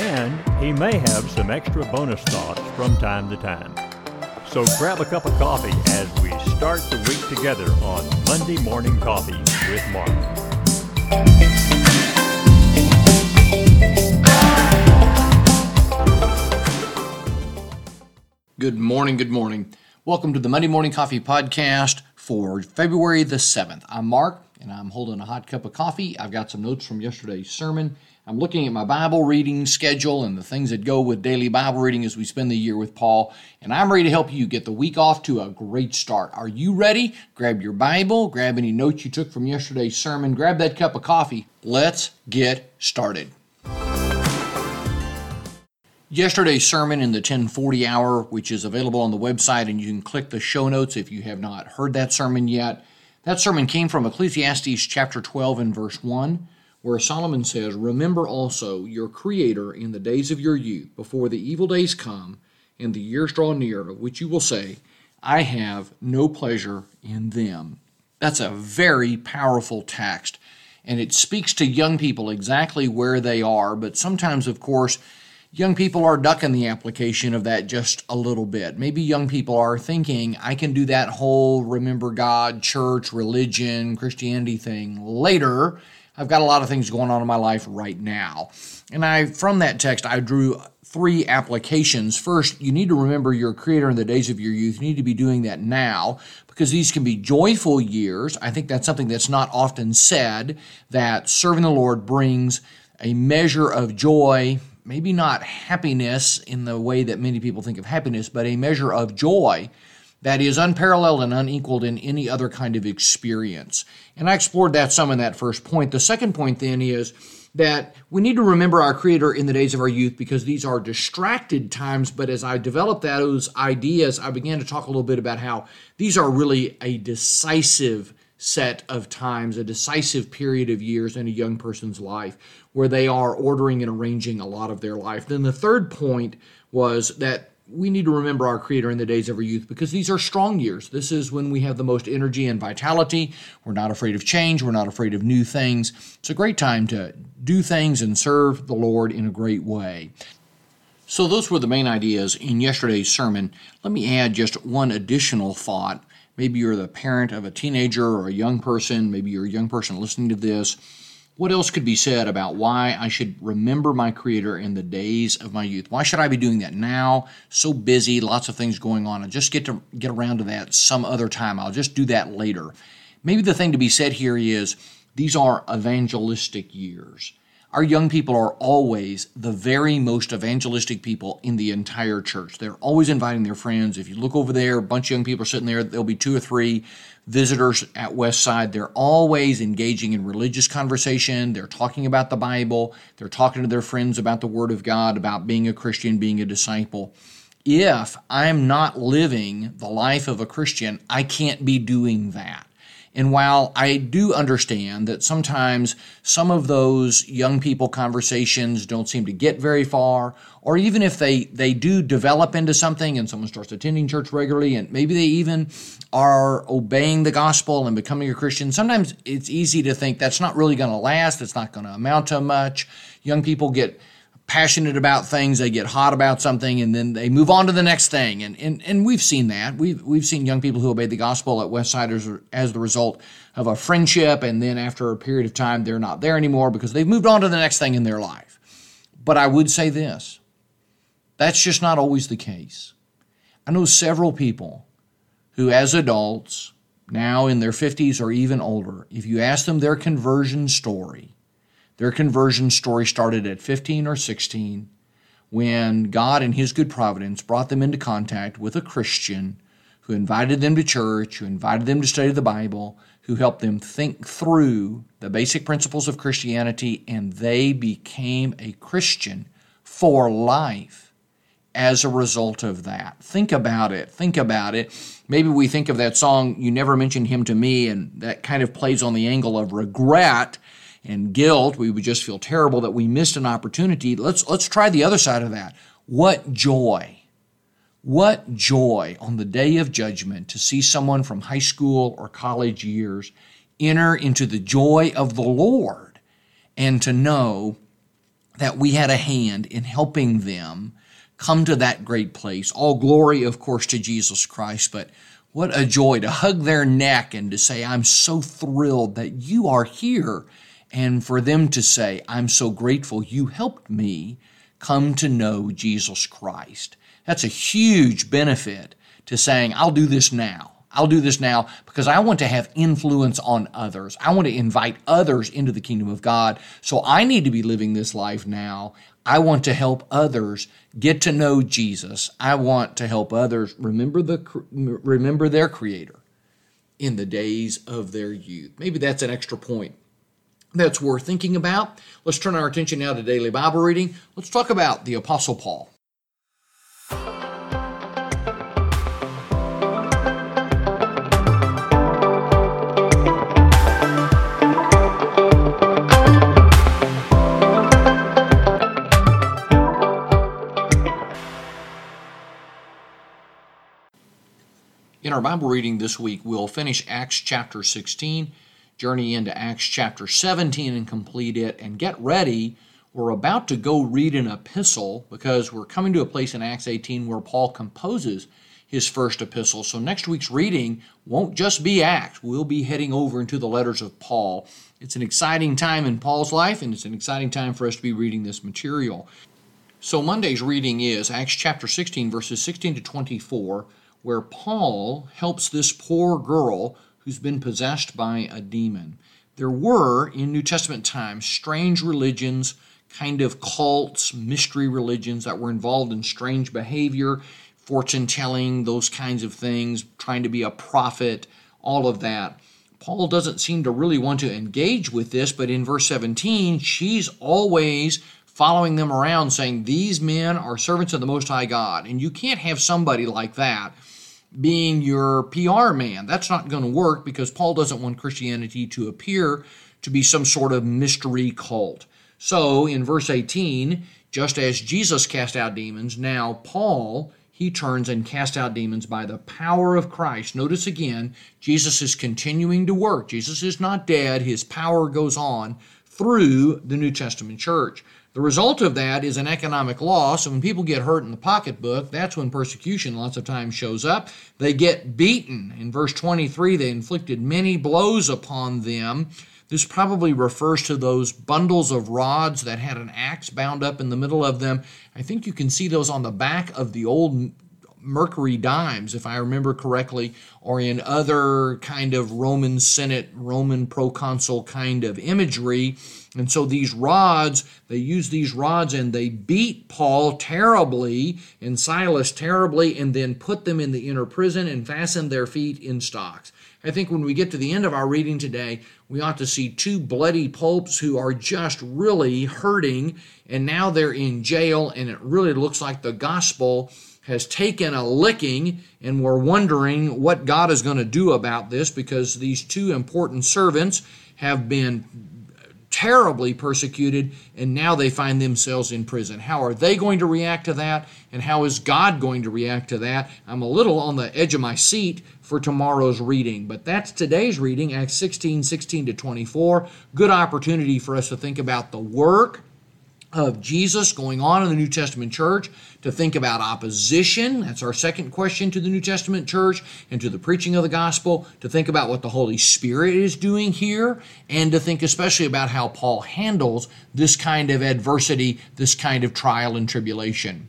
And he may have some extra bonus thoughts from time to time. So grab a cup of coffee as we start the week together on Monday Morning Coffee with Mark. Good morning, good morning. Welcome to the Monday Morning Coffee Podcast for February the 7th. I'm Mark, and I'm holding a hot cup of coffee. I've got some notes from yesterday's sermon. I'm looking at my Bible reading schedule and the things that go with daily Bible reading as we spend the year with Paul. And I'm ready to help you get the week off to a great start. Are you ready? Grab your Bible, grab any notes you took from yesterday's sermon, grab that cup of coffee. Let's get started. Yesterday's sermon in the 1040 hour, which is available on the website, and you can click the show notes if you have not heard that sermon yet. That sermon came from Ecclesiastes chapter 12 and verse 1 where Solomon says, Remember also your Creator in the days of your youth, before the evil days come and the years draw near, of which you will say, I have no pleasure in them. That's a very powerful text, and it speaks to young people exactly where they are, but sometimes, of course, young people are ducking the application of that just a little bit. Maybe young people are thinking, I can do that whole remember God, church, religion, Christianity thing later I've got a lot of things going on in my life right now. And I from that text I drew three applications. First, you need to remember your creator in the days of your youth. You need to be doing that now because these can be joyful years. I think that's something that's not often said that serving the Lord brings a measure of joy, maybe not happiness in the way that many people think of happiness, but a measure of joy that is unparalleled and unequaled in any other kind of experience. And I explored that some in that first point. The second point then is that we need to remember our Creator in the days of our youth because these are distracted times. But as I developed those ideas, I began to talk a little bit about how these are really a decisive set of times, a decisive period of years in a young person's life where they are ordering and arranging a lot of their life. Then the third point was that we need to remember our Creator in the days of our youth because these are strong years. This is when we have the most energy and vitality. We're not afraid of change. We're not afraid of new things. It's a great time to do things and serve the Lord in a great way. So, those were the main ideas in yesterday's sermon. Let me add just one additional thought. Maybe you're the parent of a teenager or a young person. Maybe you're a young person listening to this what else could be said about why I should remember my Creator in the days of my youth? Why should I be doing that now? So busy, lots of things going on. I just get to get around to that some other time. I'll just do that later. Maybe the thing to be said here is these are evangelistic years. Our young people are always the very most evangelistic people in the entire church. They're always inviting their friends. If you look over there, a bunch of young people are sitting there. There'll be two or three visitors at West Side. They're always engaging in religious conversation. They're talking about the Bible. They're talking to their friends about the Word of God, about being a Christian, being a disciple. If I'm not living the life of a Christian, I can't be doing that. And while I do understand that sometimes some of those young people conversations don't seem to get very far, or even if they, they do develop into something and someone starts attending church regularly and maybe they even are obeying the gospel and becoming a Christian, sometimes it's easy to think that's not really going to last, it's not going to amount to much. Young people get passionate about things, they get hot about something, and then they move on to the next thing. And and, and we've seen that. We've we've seen young people who obey the gospel at Westside as, as the result of a friendship, and then after a period of time, they're not there anymore because they've moved on to the next thing in their life. But I would say this that's just not always the case. I know several people who, as adults, now in their 50s or even older, if you ask them their conversion story, their conversion story started at 15 or 16 when God, in His good providence, brought them into contact with a Christian who invited them to church, who invited them to study the Bible, who helped them think through the basic principles of Christianity, and they became a Christian for life as a result of that. Think about it. Think about it. Maybe we think of that song, You Never Mentioned Him to Me, and that kind of plays on the angle of regret and guilt. We would just feel terrible that we missed an opportunity. Let's, let's try the other side of that. What joy what joy on the day of judgment to see someone from high school or college years enter into the joy of the Lord and to know that we had a hand in helping them come to that great place. All glory, of course, to Jesus Christ, but what a joy to hug their neck and to say, I'm so thrilled that you are here. And for them to say, I'm so grateful you helped me come to know Jesus Christ. That's a huge benefit to saying, I'll do this now. I'll do this now because I want to have influence on others. I want to invite others into the kingdom of God. So I need to be living this life now. I want to help others get to know Jesus. I want to help others remember the remember their creator in the days of their youth. Maybe that's an extra point that's worth thinking about. Let's turn our attention now to daily Bible reading. Let's talk about the apostle Paul. In our Bible reading this week, we'll finish Acts chapter 16, journey into Acts chapter 17 and complete it, and get ready. We're about to go read an epistle because we're coming to a place in Acts 18 where Paul composes his first epistle. So next week's reading won't just be Acts. We'll be heading over into the letters of Paul. It's an exciting time in Paul's life, and it's an exciting time for us to be reading this material. So Monday's reading is Acts chapter 16, verses 16 to 24 where Paul helps this poor girl who's been possessed by a demon. There were, in New Testament times, strange religions, kind of cults, mystery religions that were involved in strange behavior, fortune telling, those kinds of things, trying to be a prophet, all of that. Paul doesn't seem to really want to engage with this, but in verse 17, she's always following them around saying, These men are servants of the Most High God. And you can't have somebody like that being your PR man. That's not going to work because Paul doesn't want Christianity to appear to be some sort of mystery cult. So in verse 18, just as Jesus cast out demons, now Paul he turns and casts out demons by the power of Christ. Notice again, Jesus is continuing to work. Jesus is not dead. His power goes on through the New Testament church. The result of that is an economic loss. And when people get hurt in the pocketbook, that's when persecution lots of times shows up. They get beaten. In verse 23, they inflicted many blows upon them. This probably refers to those bundles of rods that had an axe bound up in the middle of them. I think you can see those on the back of the old mercury dimes, if I remember correctly, or in other kind of Roman Senate, Roman proconsul kind of imagery. And so these rods, they use these rods and they beat Paul terribly and Silas terribly and then put them in the inner prison and fastened their feet in stocks. I think when we get to the end of our reading today, we ought to see two bloody popes who are just really hurting, and now they're in jail, and it really looks like the gospel has taken a licking, and we're wondering what God is going to do about this because these two important servants have been terribly persecuted, and now they find themselves in prison. How are they going to react to that, and how is God going to react to that? I'm a little on the edge of my seat for tomorrow's reading, but that's today's reading, Acts 16 16 to 24. Good opportunity for us to think about the work of Jesus going on in the New Testament church, to think about opposition. That's our second question to the New Testament church and to the preaching of the gospel, to think about what the Holy Spirit is doing here, and to think especially about how Paul handles this kind of adversity, this kind of trial and tribulation.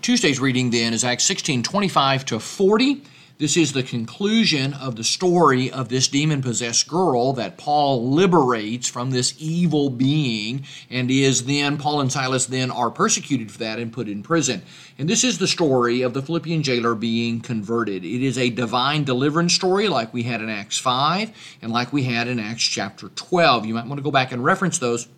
Tuesday's reading then is Acts 16 25 to 40. This is the conclusion of the story of this demon possessed girl that Paul liberates from this evil being, and is then, Paul and Silas then are persecuted for that and put in prison. And this is the story of the Philippian jailer being converted. It is a divine deliverance story like we had in Acts 5 and like we had in Acts chapter 12. You might want to go back and reference those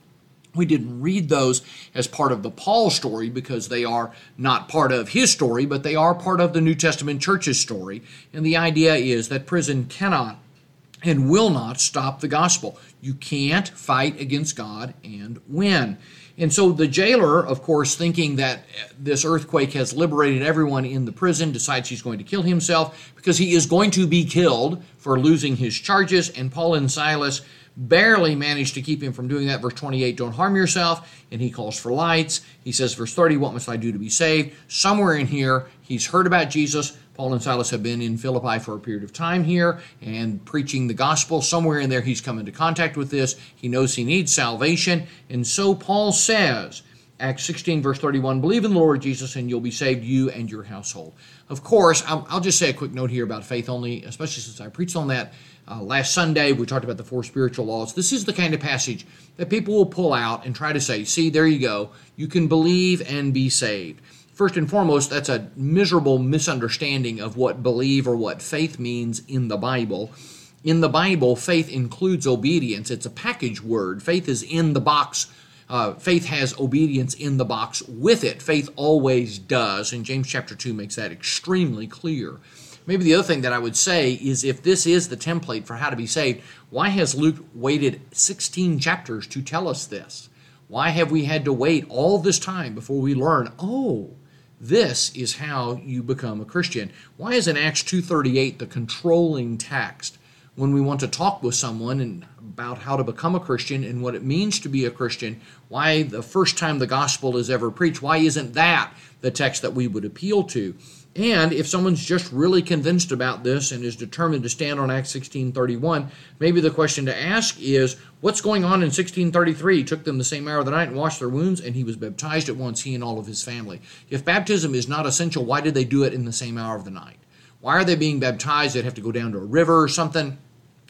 We didn't read those as part of the Paul story because they are not part of his story, but they are part of the New Testament church's story. And the idea is that prison cannot and will not stop the gospel. You can't fight against God and win. And so the jailer, of course, thinking that this earthquake has liberated everyone in the prison, decides he's going to kill himself because he is going to be killed for losing his charges. And Paul and Silas barely managed to keep him from doing that. Verse 28, don't harm yourself. And he calls for lights. He says, verse 30, what must I do to be saved? Somewhere in here, he's heard about Jesus. Paul and Silas have been in Philippi for a period of time here and preaching the gospel. Somewhere in there, he's come into contact with this. He knows he needs salvation. And so Paul says, Acts 16, verse 31, believe in the Lord Jesus and you'll be saved, you and your household. Of course, I'll, just say a quick note here about faith only, especially since I preached on that uh, last Sunday. We talked about the four spiritual laws. This is the kind of passage that people will pull out and try to say, see, there you go. You can believe and be saved. First and foremost, that's a miserable misunderstanding of what believe or what faith means in the Bible. In the Bible, faith includes obedience. It's a package word. Faith is in the box. Uh, faith has obedience in the box with it. Faith always does, and James chapter 2 makes that extremely clear. Maybe the other thing that I would say is if this is the template for how to be saved, why has Luke waited 16 chapters to tell us this? Why have we had to wait all this time before we learn, oh, this is how you become a Christian. Why is in Acts 2:38 the controlling text when we want to talk with someone and about how to become a Christian and what it means to be a Christian? Why the first time the gospel is ever preached, why isn't that the text that we would appeal to? And if someone's just really convinced about this and is determined to stand on Acts 16:31, maybe the question to ask is, what's going on in 1633? He took them the same hour of the night and washed their wounds, and he was baptized at once, he and all of his family. If baptism is not essential, why did they do it in the same hour of the night? Why are they being baptized? They'd have to go down to a river or something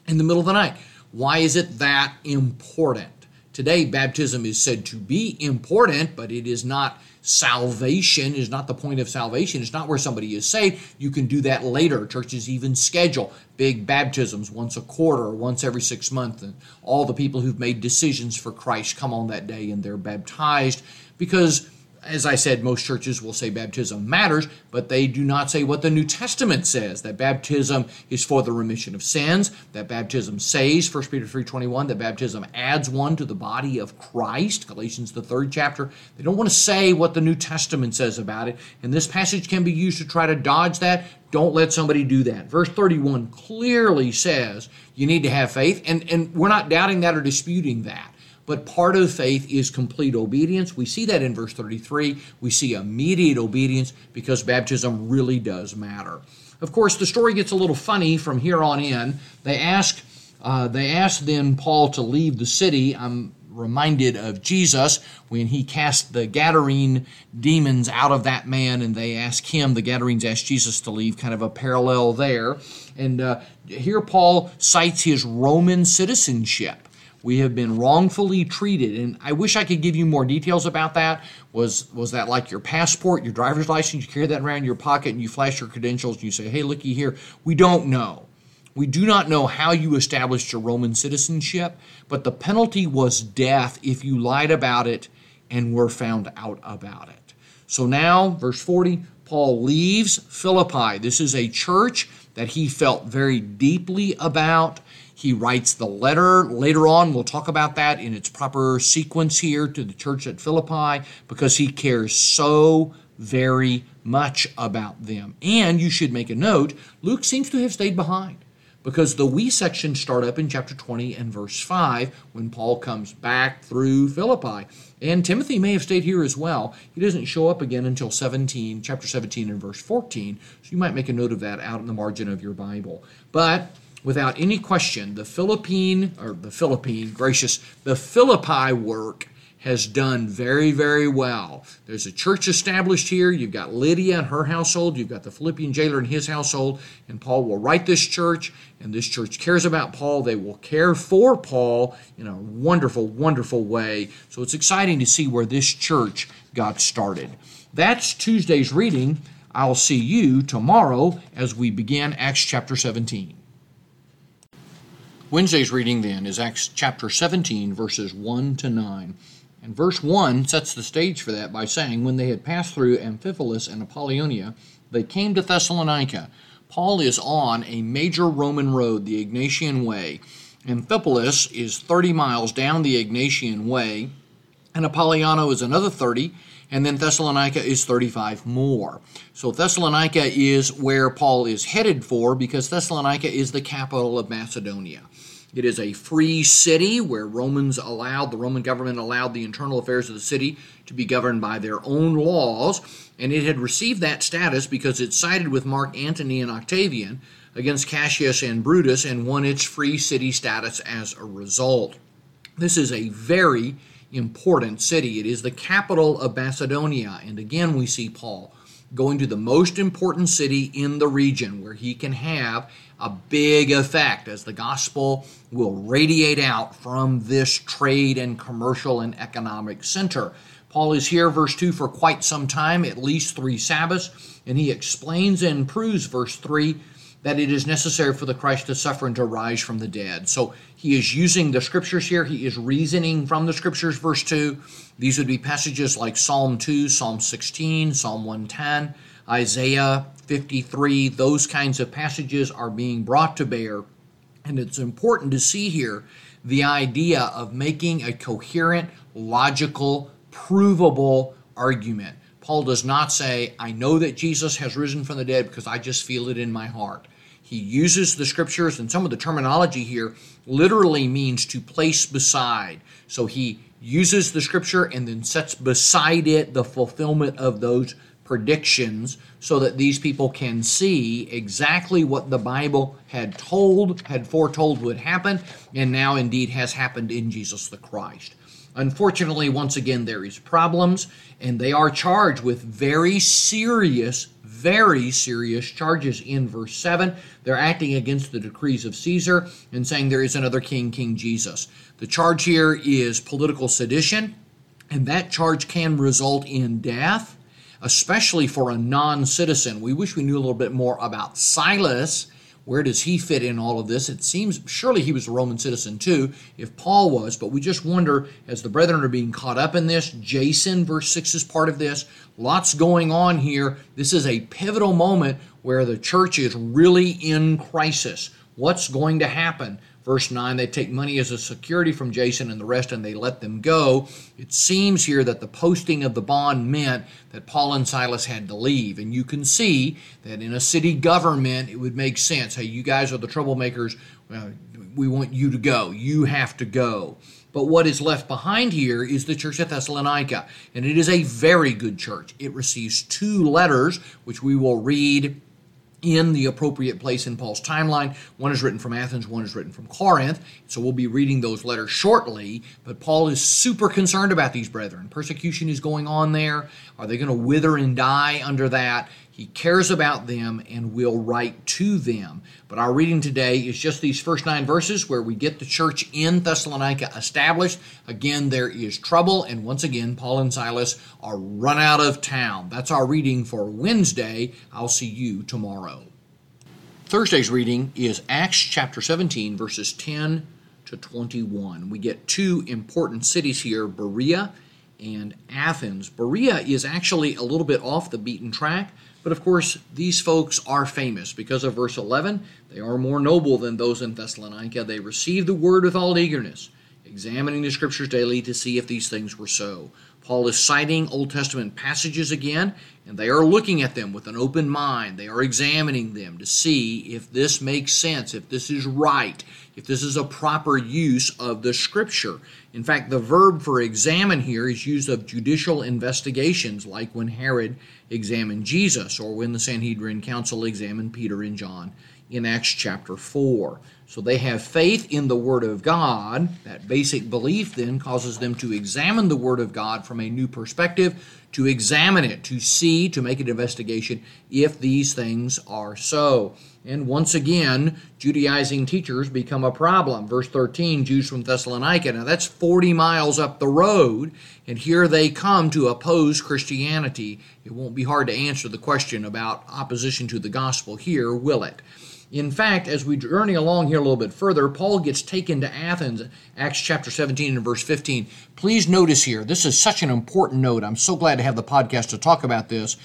in the middle of the night. Why is it that important? Today, baptism is said to be important, but it is not salvation is not the point of salvation. It's not where somebody is saved. You can do that later. Churches even schedule big baptisms once a quarter once every six months. And all the people who've made decisions for Christ come on that day and they're baptized because as I said, most churches will say baptism matters, but they do not say what the New Testament says, that baptism is for the remission of sins, that baptism saves, 1 Peter 3.21, that baptism adds one to the body of Christ, Galatians the third chapter. They don't want to say what the New Testament says about it, and this passage can be used to try to dodge that. Don't let somebody do that. Verse 31 clearly says you need to have faith, and, and we're not doubting that or disputing that. But part of faith is complete obedience. We see that in verse 33. We see immediate obedience because baptism really does matter. Of course, the story gets a little funny from here on in. They ask, uh, they ask then Paul to leave the city. I'm reminded of Jesus when he cast the Gadarene demons out of that man, and they ask him, the Gadarenes ask Jesus to leave, kind of a parallel there. And uh, here Paul cites his Roman citizenship. We have been wrongfully treated, and I wish I could give you more details about that. Was was that like your passport, your driver's license? You carry that around in your pocket and you flash your credentials and you say, "Hey, looky here." We don't know. We do not know how you established your Roman citizenship, but the penalty was death if you lied about it and were found out about it. So now, verse 40, Paul leaves Philippi. This is a church that he felt very deeply about. He writes the letter. Later on, we'll talk about that in its proper sequence here to the church at Philippi because he cares so very much about them. And you should make a note Luke seems to have stayed behind because the we section start up in chapter 20 and verse 5 when Paul comes back through Philippi. And Timothy may have stayed here as well. He doesn't show up again until 17, chapter 17 and verse 14. So you might make a note of that out in the margin of your Bible. But without any question, the Philippine, or the Philippine, gracious, the Philippi work has done very, very well. There's a church established here. You've got Lydia and her household. You've got the Philippian jailer and his household. And Paul will write this church, and this church cares about Paul. They will care for Paul in a wonderful, wonderful way. So it's exciting to see where this church got started. That's Tuesday's reading. I'll see you tomorrow as we begin Acts chapter 17. Wednesday's reading then is Acts chapter 17, verses 1 to 9. And verse 1 sets the stage for that by saying, When they had passed through Amphipolis and Apollonia, they came to Thessalonica. Paul is on a major Roman road, the Egnatian Way. Amphipolis is 30 miles down the Egnatian Way, and Apollonia is another 30, and then Thessalonica is 35 more. So Thessalonica is where Paul is headed for because Thessalonica is the capital of Macedonia. It is a free city where Romans allowed, the Roman government allowed the internal affairs of the city to be governed by their own laws, and it had received that status because it sided with Mark Antony and Octavian against Cassius and Brutus and won its free city status as a result. This is a very important city. It is the capital of Macedonia, and again we see Paul going to the most important city in the region where he can have a big effect as the gospel will radiate out from this trade and commercial and economic center. Paul is here, verse 2, for quite some time, at least three Sabbaths, and he explains and proves, verse 3, that it is necessary for the Christ to suffer and to rise from the dead. So he is using the scriptures here. He is reasoning from the scriptures, verse 2. These would be passages like Psalm 2, Psalm 16, Psalm 110, Isaiah 53. Those kinds of passages are being brought to bear. And it's important to see here the idea of making a coherent, logical, provable argument. Paul does not say, I know that Jesus has risen from the dead because I just feel it in my heart. He uses the scriptures, and some of the terminology here literally means to place beside. So he uses the scripture and then sets beside it the fulfillment of those predictions so that these people can see exactly what the Bible had told, had foretold would happen, and now indeed has happened in Jesus the Christ. Unfortunately, once again, there is problems, and they are charged with very serious very serious charges in verse 7. They're acting against the decrees of Caesar and saying there is another king, King Jesus. The charge here is political sedition, and that charge can result in death, especially for a non citizen. We wish we knew a little bit more about Silas where does he fit in all of this? It seems surely he was a Roman citizen too, if Paul was, but we just wonder as the brethren are being caught up in this. Jason, verse 6 is part of this. Lots going on here. This is a pivotal moment where the church is really in crisis. What's going to happen? Verse 9, they take money as a security from Jason and the rest and they let them go. It seems here that the posting of the bond meant that Paul and Silas had to leave. And you can see that in a city government, it would make sense. Hey, you guys are the troublemakers. We want you to go. You have to go. But what is left behind here is the church at Thessalonica. And it is a very good church. It receives two letters, which we will read in the appropriate place in Paul's timeline. One is written from Athens, one is written from Corinth. So we'll be reading those letters shortly. But Paul is super concerned about these brethren. Persecution is going on there. Are they going to wither and die under that? He cares about them and will write to them. But our reading today is just these first nine verses where we get the church in Thessalonica established. Again, there is trouble, and once again, Paul and Silas are run out of town. That's our reading for Wednesday. I'll see you tomorrow. Thursday's reading is Acts chapter 17, verses 10 to 21. We get two important cities here Berea and Athens. Berea is actually a little bit off the beaten track but of course, these folks are famous because of verse 11. They are more noble than those in Thessalonica. They received the word with all eagerness, examining the scriptures daily to see if these things were so. Paul is citing Old Testament passages again, and they are looking at them with an open mind. They are examining them to see if this makes sense, if this is right, if this is a proper use of the scripture. In fact, the verb for examine here is used of judicial investigations, like when Herod examined Jesus or when the Sanhedrin Council examined Peter and John in Acts chapter 4. So they have faith in the Word of God. That basic belief then causes them to examine the Word of God from a new perspective, to examine it, to see, to make an investigation if these things are so. And once again, Judaizing teachers become a problem. Verse 13, Jews from Thessalonica. Now that's 40 miles up the road, and here they come to oppose Christianity. It won't be hard to answer the question about opposition to the gospel here, will it? In fact, as we journey along here a little bit further, Paul gets taken to Athens, Acts chapter 17 and verse 15. Please notice here, this is such an important note. I'm so glad to have the podcast to talk about this.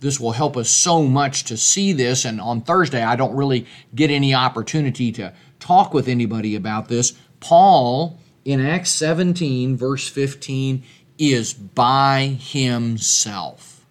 This will help us so much to see this. And on Thursday, I don't really get any opportunity to talk with anybody about this. Paul, in Acts 17, verse 15, is by himself.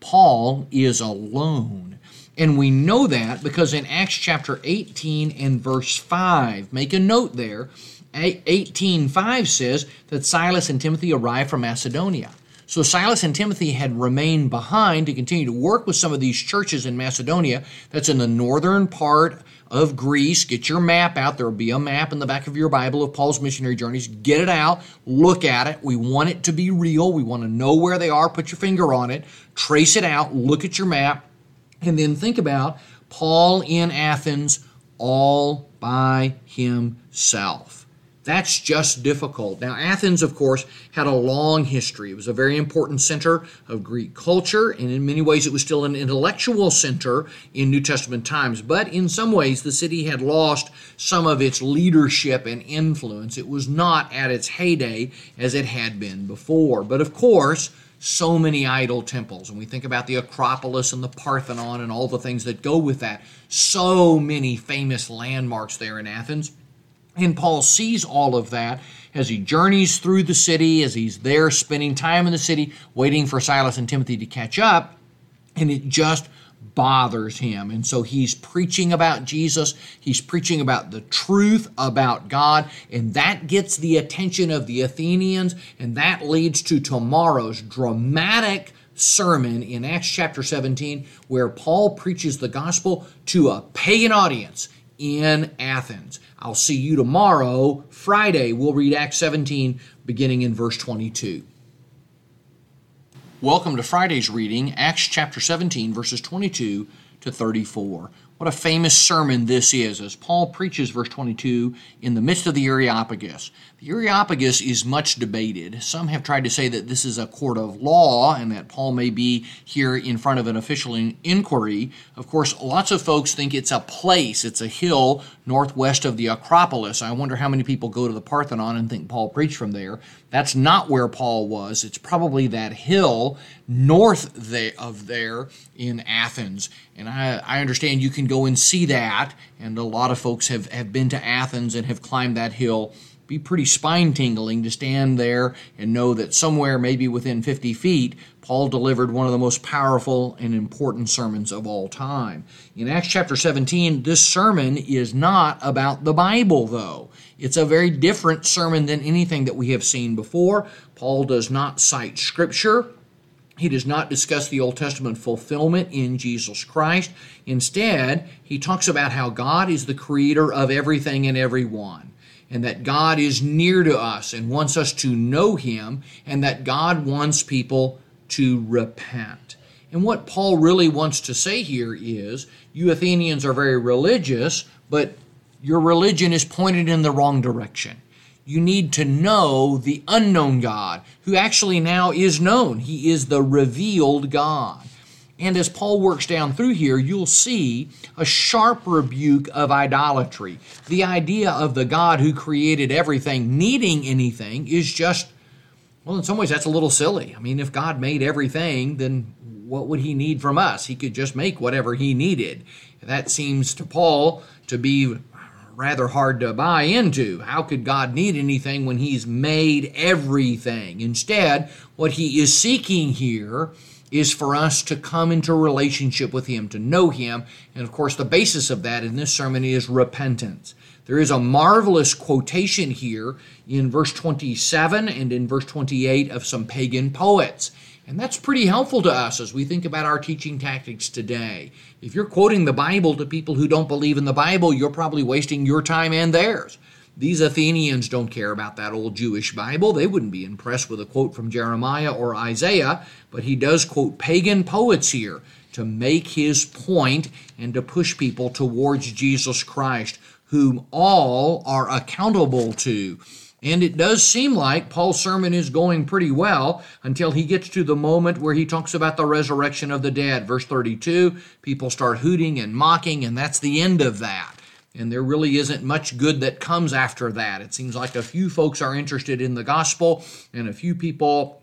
Paul is alone. And we know that because in Acts chapter 18 and verse 5, make a note there, 18:5 says that Silas and Timothy arrived from Macedonia. So Silas and Timothy had remained behind to continue to work with some of these churches in Macedonia. That's in the northern part of Greece. Get your map out. There will be a map in the back of your Bible of Paul's missionary journeys. Get it out. Look at it. We want it to be real. We want to know where they are. Put your finger on it. Trace it out. Look at your map and then think about Paul in Athens all by himself. That's just difficult. Now, Athens, of course, had a long history. It was a very important center of Greek culture, and in many ways, it was still an intellectual center in New Testament times. But in some ways, the city had lost some of its leadership and influence. It was not at its heyday as it had been before. But of course, so many idol temples. And we think about the Acropolis and the Parthenon and all the things that go with that. So many famous landmarks there in Athens. And Paul sees all of that as he journeys through the city, as he's there spending time in the city, waiting for Silas and Timothy to catch up. And it just bothers him. And so he's preaching about Jesus, he's preaching about the truth about God, and that gets the attention of the Athenians, and that leads to tomorrow's dramatic sermon in Acts chapter 17, where Paul preaches the gospel to a pagan audience in Athens. I'll see you tomorrow, Friday. We'll read Acts 17, beginning in verse 22. Welcome to Friday's reading, Acts chapter 17, verses 22 to 34. What a famous sermon this is, as Paul preaches verse 22 in the midst of the Areopagus. The Areopagus is much debated. Some have tried to say that this is a court of law and that Paul may be here in front of an official inquiry. Of course, lots of folks think it's a place, it's a hill northwest of the Acropolis. I wonder how many people go to the Parthenon and think Paul preached from there. That's not where Paul was. It's probably that hill north of there in Athens. And I, I understand you can go and see that, and a lot of folks have, have been to Athens and have climbed that hill be pretty spine tingling to stand there and know that somewhere, maybe within 50 feet, Paul delivered one of the most powerful and important sermons of all time. In Acts chapter 17, this sermon is not about the Bible, though. It's a very different sermon than anything that we have seen before. Paul does not cite Scripture. He does not discuss the Old Testament fulfillment in Jesus Christ. Instead, he talks about how God is the creator of everything and everyone and that God is near to us and wants us to know Him, and that God wants people to repent. And what Paul really wants to say here is you Athenians are very religious, but your religion is pointed in the wrong direction. You need to know the unknown God, who actually now is known. He is the revealed God. And as Paul works down through here, you'll see a sharp rebuke of idolatry. The idea of the God who created everything needing anything is just, well, in some ways, that's a little silly. I mean, if God made everything, then what would he need from us? He could just make whatever he needed. That seems to Paul to be rather hard to buy into. How could God need anything when he's made everything? Instead, what he is seeking here is for us to come into relationship with Him, to know Him. And of course, the basis of that in this sermon is repentance. There is a marvelous quotation here in verse 27 and in verse 28 of some pagan poets. And that's pretty helpful to us as we think about our teaching tactics today. If you're quoting the Bible to people who don't believe in the Bible, you're probably wasting your time and theirs. These Athenians don't care about that old Jewish Bible. They wouldn't be impressed with a quote from Jeremiah or Isaiah, but he does quote pagan poets here to make his point and to push people towards Jesus Christ, whom all are accountable to. And it does seem like Paul's sermon is going pretty well until he gets to the moment where he talks about the resurrection of the dead. Verse 32 people start hooting and mocking, and that's the end of that. And there really isn't much good that comes after that. It seems like a few folks are interested in the gospel, and a few people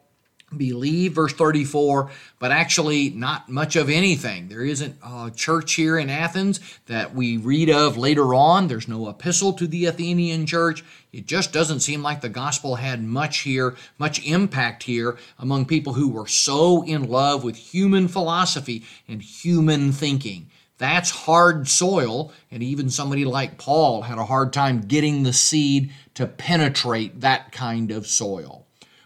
believe, verse 34, but actually not much of anything. There isn't a church here in Athens that we read of later on. There's no epistle to the Athenian church. It just doesn't seem like the gospel had much here, much impact here among people who were so in love with human philosophy and human thinking. That's hard soil, and even somebody like Paul had a hard time getting the seed to penetrate that kind of soil.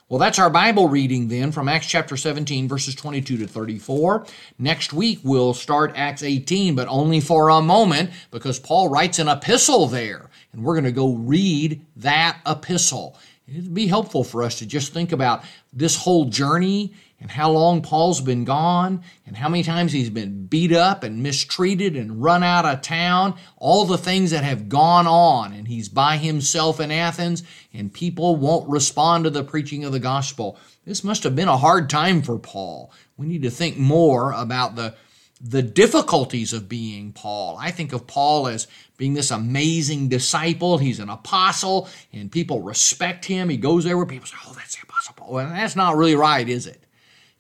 Well, that's our Bible reading then from Acts chapter 17, verses 22 to 34. Next week, we'll start Acts 18, but only for a moment because Paul writes an epistle there, and we're going to go read that epistle. It'd be helpful for us to just think about this whole journey and how long Paul's been gone and how many times he's been beat up and mistreated and run out of town, all the things that have gone on. And he's by himself in Athens and people won't respond to the preaching of the gospel. This must have been a hard time for Paul. We need to think more about the the difficulties of being Paul. I think of Paul as being this amazing disciple. He's an apostle and people respect him. He goes there where people say, Oh, that's the apostle Paul. Well, that's not really right, is it?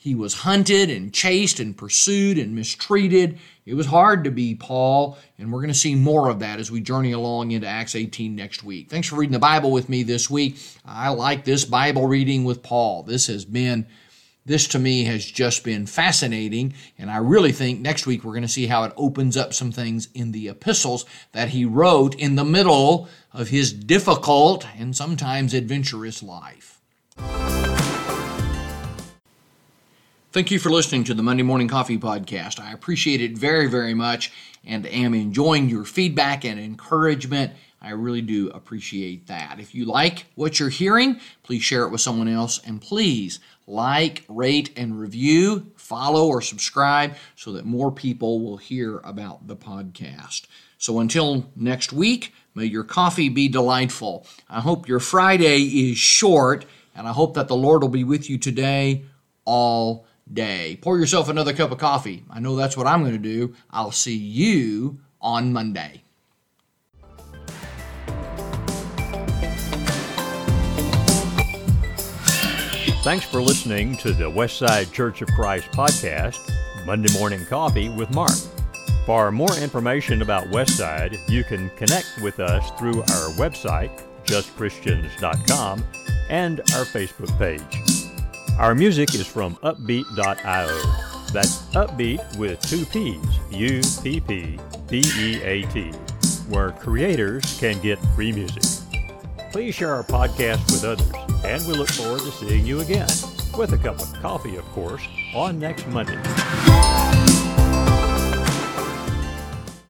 He was hunted and chased and pursued and mistreated. It was hard to be Paul, and we're going to see more of that as we journey along into Acts 18 next week. Thanks for reading the Bible with me this week. I like this Bible reading with Paul. This has been this to me has just been fascinating, and I really think next week we're going to see how it opens up some things in the epistles that he wrote in the middle of his difficult and sometimes adventurous life. Thank you for listening to the Monday Morning Coffee Podcast. I appreciate it very, very much and am enjoying your feedback and encouragement. I really do appreciate that. If you like what you're hearing, please share it with someone else and please like, rate, and review, follow, or subscribe so that more people will hear about the podcast. So until next week, may your coffee be delightful. I hope your Friday is short, and I hope that the Lord will be with you today all day. Pour yourself another cup of coffee. I know that's what I'm going to do. I'll see you on Monday. Thanks for listening to the Westside Church of Christ podcast, Monday Morning Coffee with Mark. For more information about Westside, you can connect with us through our website, justchristians.com, and our Facebook page. Our music is from Uppbeat.io. That's upbeat with two P's, U P P B E A T, where creators can get free music. Please share our podcast with others, and we look forward to seeing you again, with a cup of coffee, of course, on next Monday.